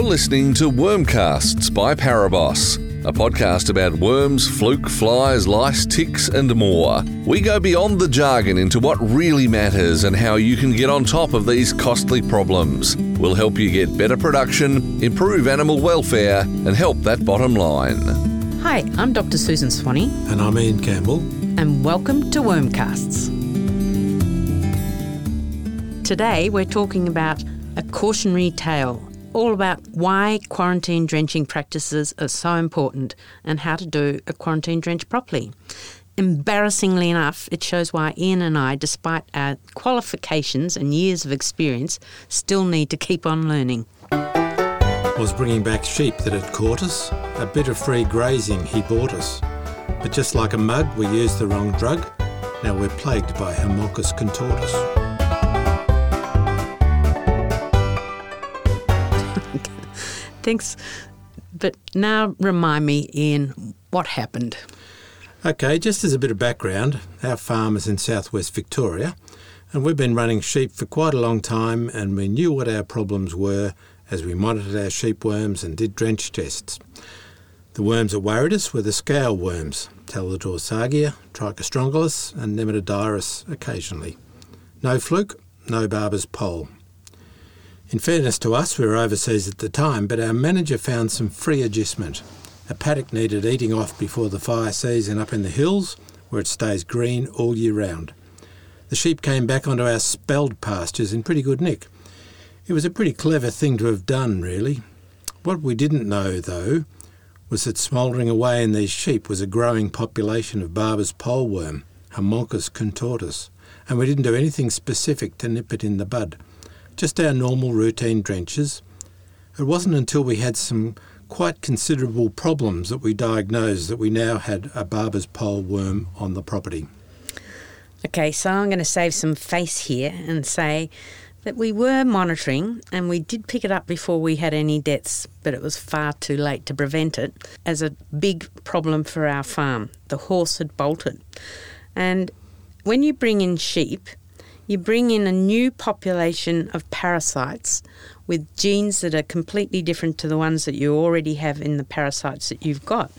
You're listening to Wormcasts by ParaBoss, a podcast about worms, fluke, flies, lice, ticks, and more. We go beyond the jargon into what really matters and how you can get on top of these costly problems. We'll help you get better production, improve animal welfare, and help that bottom line. Hi, I'm Dr. Susan Swanee, And I'm Ian Campbell. and welcome to Wormcasts. Today, we're talking about a cautionary tale, all about why quarantine drenching practices are so important and how to do a quarantine drench properly. Embarrassingly enough, it shows why Ian and I, despite our qualifications and years of experience, still need to keep on learning. Was bringing back sheep that had caught us. A bit of free grazing he bought us. But just like a mug, we used the wrong drug. Now we're plagued by Haemonchus contortus. Thanks. But now remind me, Ian, what happened? Okay, just as a bit of background, our farm is in southwest Victoria, and we've been running sheep for quite a long time, and we knew what our problems were as we monitored our sheep worms and did drench tests. The worms that worried us were the scale worms, Teladorsagia, Trichostrongylus, and Nematodirus occasionally. No fluke, no barber's pole. In fairness to us, we were overseas at the time, but our manager found some free agistment. A paddock needed eating off before the fire season up in the hills, where it stays green all year round. The sheep came back onto our spelled pastures in pretty good nick. It was a pretty clever thing to have done, really. What we didn't know, though, was that smouldering away in these sheep was a growing population of Barber's poleworm, Haemonchus contortus, and we didn't do anything specific to nip it in the bud. Just our normal routine drenches. It wasn't until we had some quite considerable problems that we diagnosed that we now had a Barber's pole worm on the property. Okay, so I'm going to save some face here and say that we were monitoring and we did pick it up before we had any deaths, but it was far too late to prevent it as a big problem for our farm. The horse had bolted. And when you bring in sheep, you bring in a new population of parasites with genes that are completely different to the ones that you already have in the parasites that you've got.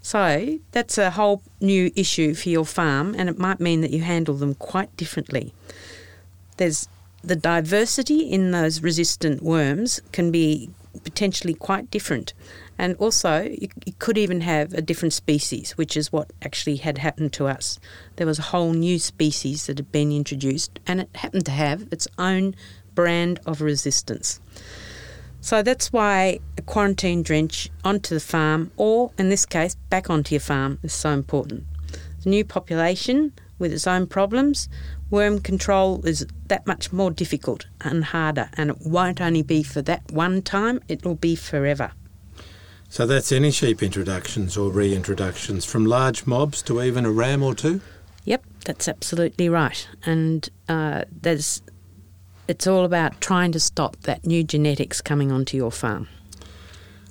So that's a whole new issue for your farm, and it might mean that you handle them quite differently. There's the diversity in those resistant worms can be potentially quite different, and also you could even have a different species, which is what actually had happened to us. There was a whole new species that had been introduced, and it happened to have its own brand of resistance. So that's why a quarantine drench onto the farm, or in this case, back onto your farm, is so important. The new population with its own problems, worm control is that much more difficult and harder, and it won't only be for that one time, it will be forever. So that's any sheep introductions or reintroductions, from large mobs to even a ram or two? Yep, that's absolutely right. And uh, there's, it's all about trying to stop that new genetics coming onto your farm.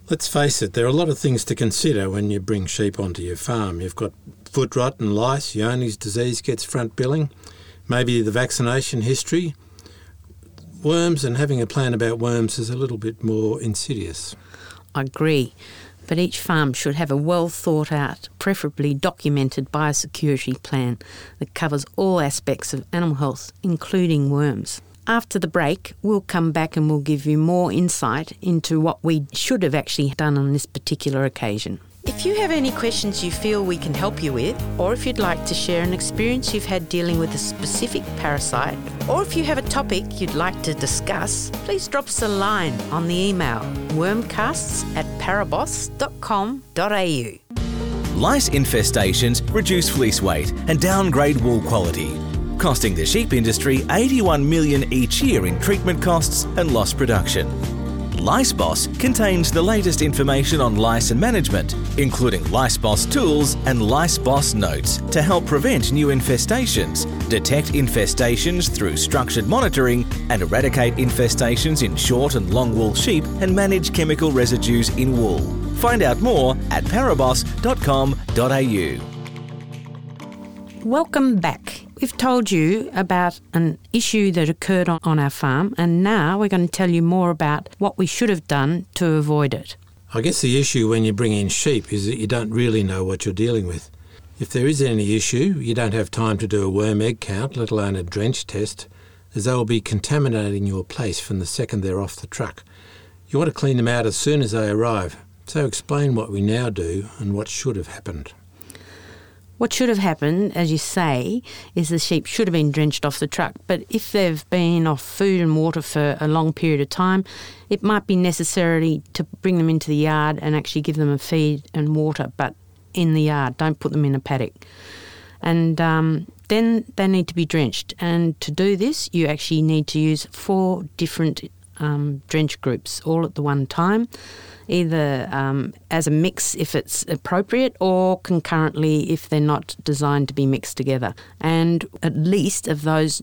Let's face it, there are a lot of things to consider when you bring sheep onto your farm. You've got foot rot and lice, Johne's disease gets front billing, maybe the vaccination history. Worms and having a plan about worms is a little bit more insidious. I agree. But each farm should have a well thought out, preferably documented biosecurity plan that covers all aspects of animal health, including worms. After the break, we'll come back and we'll give you more insight into what we should have actually done on this particular occasion. If you have any questions you feel we can help you with, or if you'd like to share an experience you've had dealing with a specific parasite, or if you have a topic you'd like to discuss, please drop us a line on the email wormcasts at paraboss.com.au. Lice infestations reduce fleece weight and downgrade wool quality, costing the sheep industry 81 million each year in treatment costs and lost production. LiceBoss contains the latest information on lice and management, including LiceBoss tools and LiceBoss notes to help prevent new infestations, detect infestations through structured monitoring, and eradicate infestations in short and long wool sheep and manage chemical residues in wool. Find out more at paraboss.com.au. Welcome back. We've told you about an issue that occurred on, our farm, and now we're going to tell you more about what we should have done to avoid it. I guess the issue when you bring in sheep is that you don't really know what you're dealing with. If there is any issue, you don't have time to do a worm egg count, let alone a drench test, as they will be contaminating your place from the second they're off the truck. You want to clean them out as soon as they arrive. So explain what we now do and what should have happened. What should have happened, as you say, is the sheep should have been drenched off the truck. But if they've been off food and water for a long period of time, it might be necessary to bring them into the yard and actually give them a feed and water, but in the yard. Don't put them in a paddock. And um, then they need to be drenched. And to do this, you actually need to use four different um, drench groups all at the one time either um, as a mix if it's appropriate or concurrently if they're not designed to be mixed together. And at least of those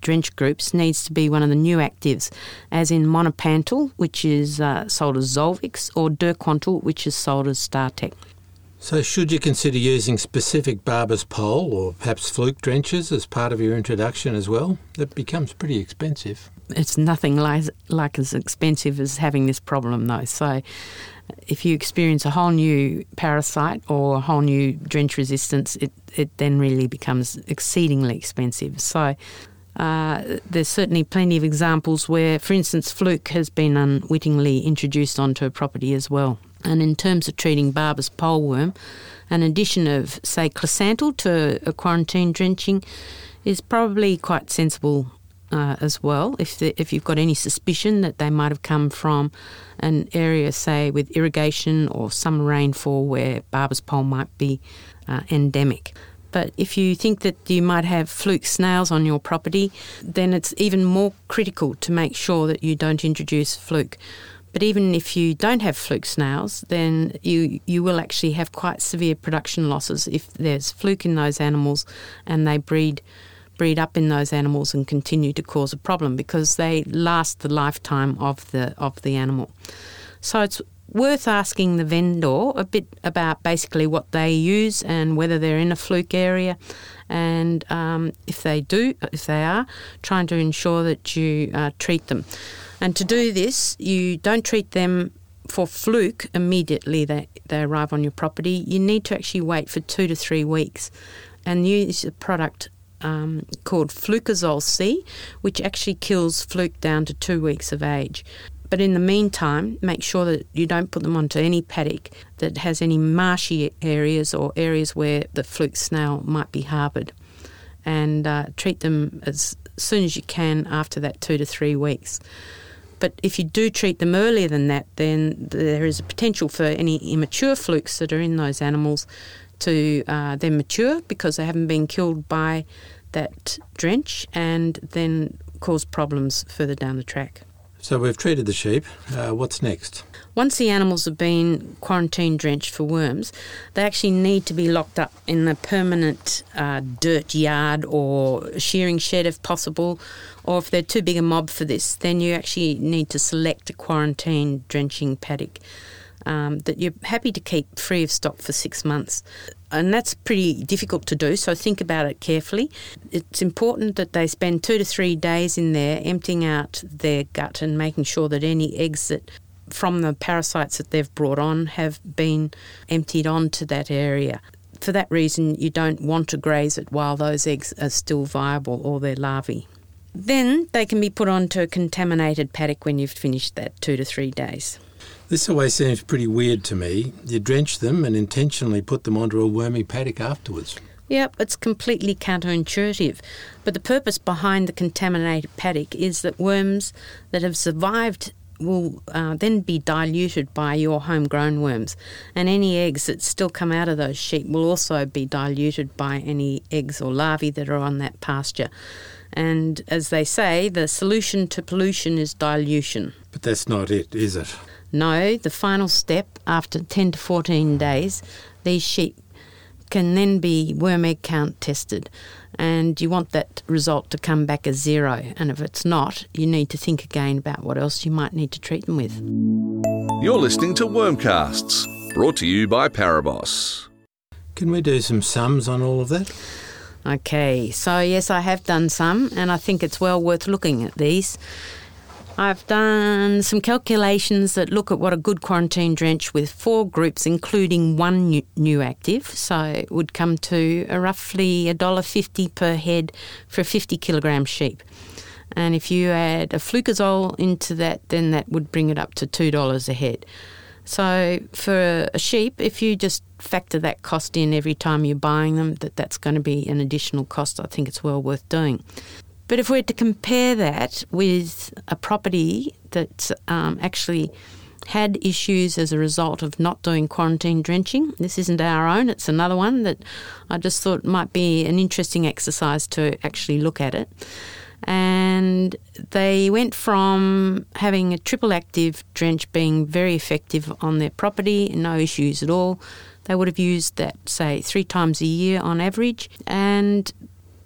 drench groups needs to be one of the new actives, as in monepantel, which is uh, sold as Zolvix, or derquantel, which is sold as Startect. So, should you consider using specific Barber's pole or perhaps fluke drenches as part of your introduction as well? That becomes pretty expensive it's nothing like, like as expensive as having this problem, though. So, if you experience a whole new parasite or a whole new drench resistance, it, it then really becomes exceedingly expensive. So, uh, there's certainly plenty of examples where, for instance, fluke has been unwittingly introduced onto a property as well. And in terms of treating Barber's poleworm, an addition of, say, closantel to a quarantine drenching is probably quite sensible uh, as well. If the, if you've got any suspicion that they might have come from an area, say with irrigation or some rainfall where barber's pole might be uh, endemic. But if you think that you might have fluke snails on your property, then it's even more critical to make sure that you don't introduce fluke. But even if you don't have fluke snails, then you you will actually have quite severe production losses if there's fluke in those animals and they breed breed up in those animals and continue to cause a problem because they last the lifetime of the of the animal. So it's worth asking the vendor a bit about basically what they use and whether they're in a fluke area, and um, if they do, if they are, trying to ensure that you uh, treat them. And to do this, you don't treat them for fluke immediately they, they arrive on your property. You need to actually wait for two to three weeks and use a product um, called Flukazole C, which actually kills fluke down to two weeks of age. But in the meantime, make sure that you don't put them onto any paddock that has any marshy areas or areas where the fluke snail might be harboured. And uh, treat them as soon as you can after that two to three weeks. But if you do treat them earlier than that, then there is a potential for any immature flukes that are in those animals to uh, then mature because they haven't been killed by that drench and then cause problems further down the track. So we've treated the sheep. Uh, what's next? Once the animals have been quarantine drenched for worms, they actually need to be locked up in a permanent uh, dirt yard or shearing shed if possible. Or if they're too big a mob for this, then you actually need to select a quarantine drenching paddock um, that you're happy to keep free of stock for six months. And that's pretty difficult to do, so think about it carefully. It's important that they spend two to three days in there emptying out their gut and making sure that any eggs that from the parasites that they've brought on have been emptied onto that area. For that reason, you don't want to graze it while those eggs are still viable or their larvae. Then they can be put onto a contaminated paddock when you've finished that two to three days. This always seems pretty weird to me. You drench them and intentionally put them onto a wormy paddock afterwards. Yep, it's completely counterintuitive. But the purpose behind the contaminated paddock is that worms that have survived will uh, then be diluted by your homegrown worms, and any eggs that still come out of those sheep will also be diluted by any eggs or larvae that are on that pasture. And as they say, the solution to pollution is dilution. But that's not it, is it? No, the final step after 10 to 14 days, these sheep can then be worm egg count tested. And you want that result to come back as zero. And if it's not, you need to think again about what else you might need to treat them with. You're listening to Wormcasts, brought to you by ParaBoss. Can we do some sums on all of that? Okay, so yes, I have done some, and I think it's well worth looking at these. I've done some calculations that look at what a good quarantine drench with four groups, including one new, active, so it would come to a roughly $1.50 per head for a 50 kilogram sheep. And if you add a Flukazole into that, then that would bring it up to $2 a head. So for a sheep, if you just factor that cost in every time you're buying them, that that's going to be an additional cost. I think it's well worth doing. But if we are to compare that with a property that's um, actually had issues as a result of not doing quarantine drenching. This isn't our own, it's another one that I just thought might be an interesting exercise to actually look at it and they went from having a triple active drench being very effective on their property, no issues at all. They would have used that, say, three times a year on average, and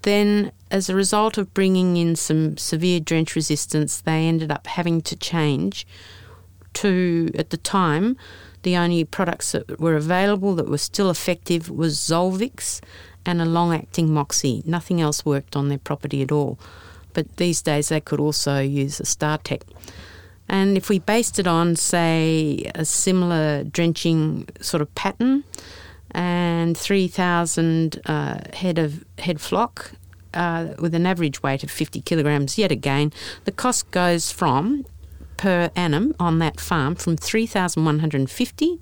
then as a result of bringing in some severe drench resistance, they ended up having to change to, at the time, the only products that were available that were still effective was Zolvix and a long acting Moxie. Nothing else worked on their property at all but these days they could also use a Startect. And if we based it on, say, a similar drenching sort of pattern and 3,000 uh, head of head flock uh, with an average weight of 50 kilograms, yet again, the cost goes from per annum on that farm from 3,150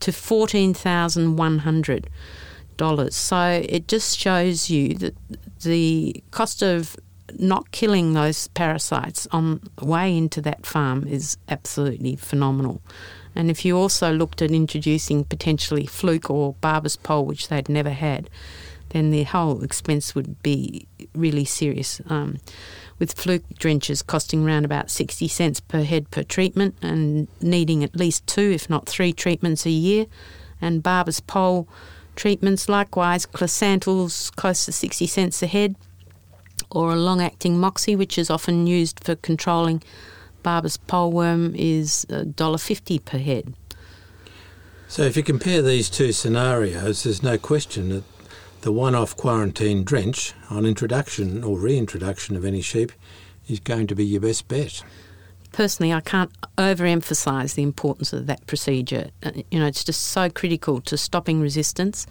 to 14,100 dollars. So it just shows you that the cost of not killing those parasites on the way into that farm is absolutely phenomenal. And if you also looked at introducing potentially fluke or barber's pole, which they'd never had, then the whole expense would be really serious. Um, with fluke drenches costing around about 60 cents per head per treatment and needing at least two, if not three, treatments a year. And barber's pole treatments, likewise, closantel's close to 60 cents a head or a long acting moxie, which is often used for controlling Barber's poleworm, is $1.50 per head. So, if you compare these two scenarios, there's no question that the one off quarantine drench on introduction or reintroduction of any sheep is going to be your best bet. Personally, I can't overemphasise the importance of that procedure. Uh, you know, it's just so critical to stopping resistance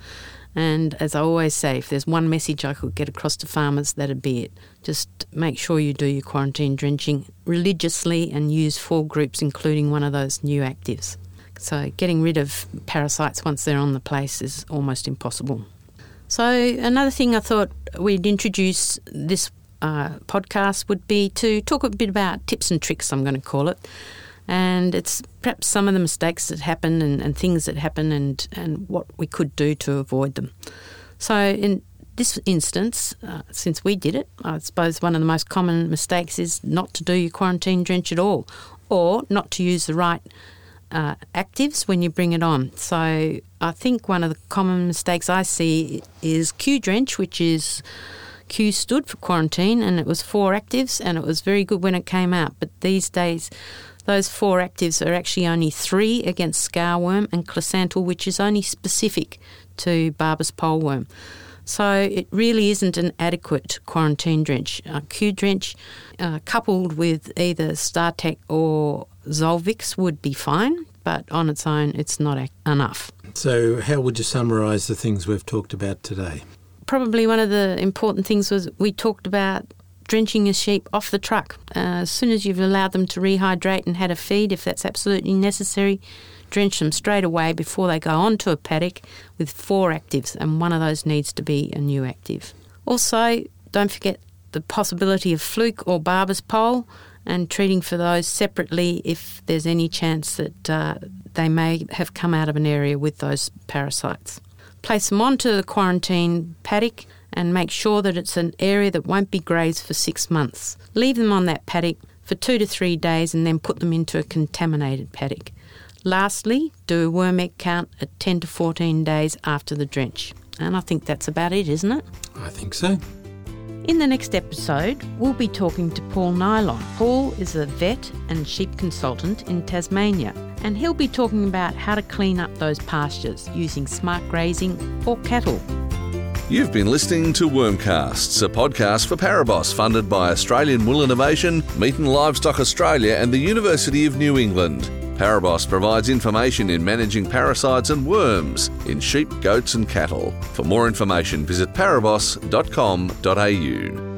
and as I always say, if there's one message I could get across to farmers, that'd be it. Just make sure you do your quarantine drenching religiously and use four groups, including one of those new actives. So, getting rid of parasites once they're on the place is almost impossible. So, another thing I thought we'd introduce this uh, podcast would be to talk a bit about tips and tricks, I'm going to call it and it's perhaps some of the mistakes that happen and, and things that happen and, and what we could do to avoid them. So, in this instance, uh, since we did it, I suppose one of the most common mistakes is not to do your quarantine drench at all or not to use the right uh, actives when you bring it on. So, I think one of the common mistakes I see is Q drench, which is Q stood for quarantine and it was four actives and it was very good when it came out. But these days, those four actives are actually only three against scourworm and closantel, which is only specific to Barber's poleworm. So it really isn't an adequate quarantine drench. A Q drench uh, coupled with either Startect or Zolvix would be fine, but on its own, it's not enough. So, how would you summarise the things we've talked about today? Probably one of the important things was we talked about drenching your sheep off the truck. Uh, as soon as you've allowed them to rehydrate and had a feed, if that's absolutely necessary, drench them straight away before they go onto a paddock with four actives, and one of those needs to be a new active. Also, don't forget the possibility of fluke or barber's pole and treating for those separately if there's any chance that uh, they may have come out of an area with those parasites. Place them onto the quarantine paddock and make sure that it's an area that won't be grazed for six months. Leave them on that paddock for two to three days and then put them into a contaminated paddock. Lastly, do a worm egg count at 10 to 14 days after the drench. And I think that's about it, isn't it? I think so. In the next episode, we'll be talking to Paul Nilon. Paul is a vet and sheep consultant in Tasmania, and he'll be talking about how to clean up those pastures using smart grazing for cattle. You've been listening to Wormcasts, a podcast for ParaBoss funded by Australian Wool Innovation, Meat and Livestock Australia, and the University of New England. ParaBoss provides information in managing parasites and worms in sheep, goats, and cattle. For more information, visit paraboss.com.au.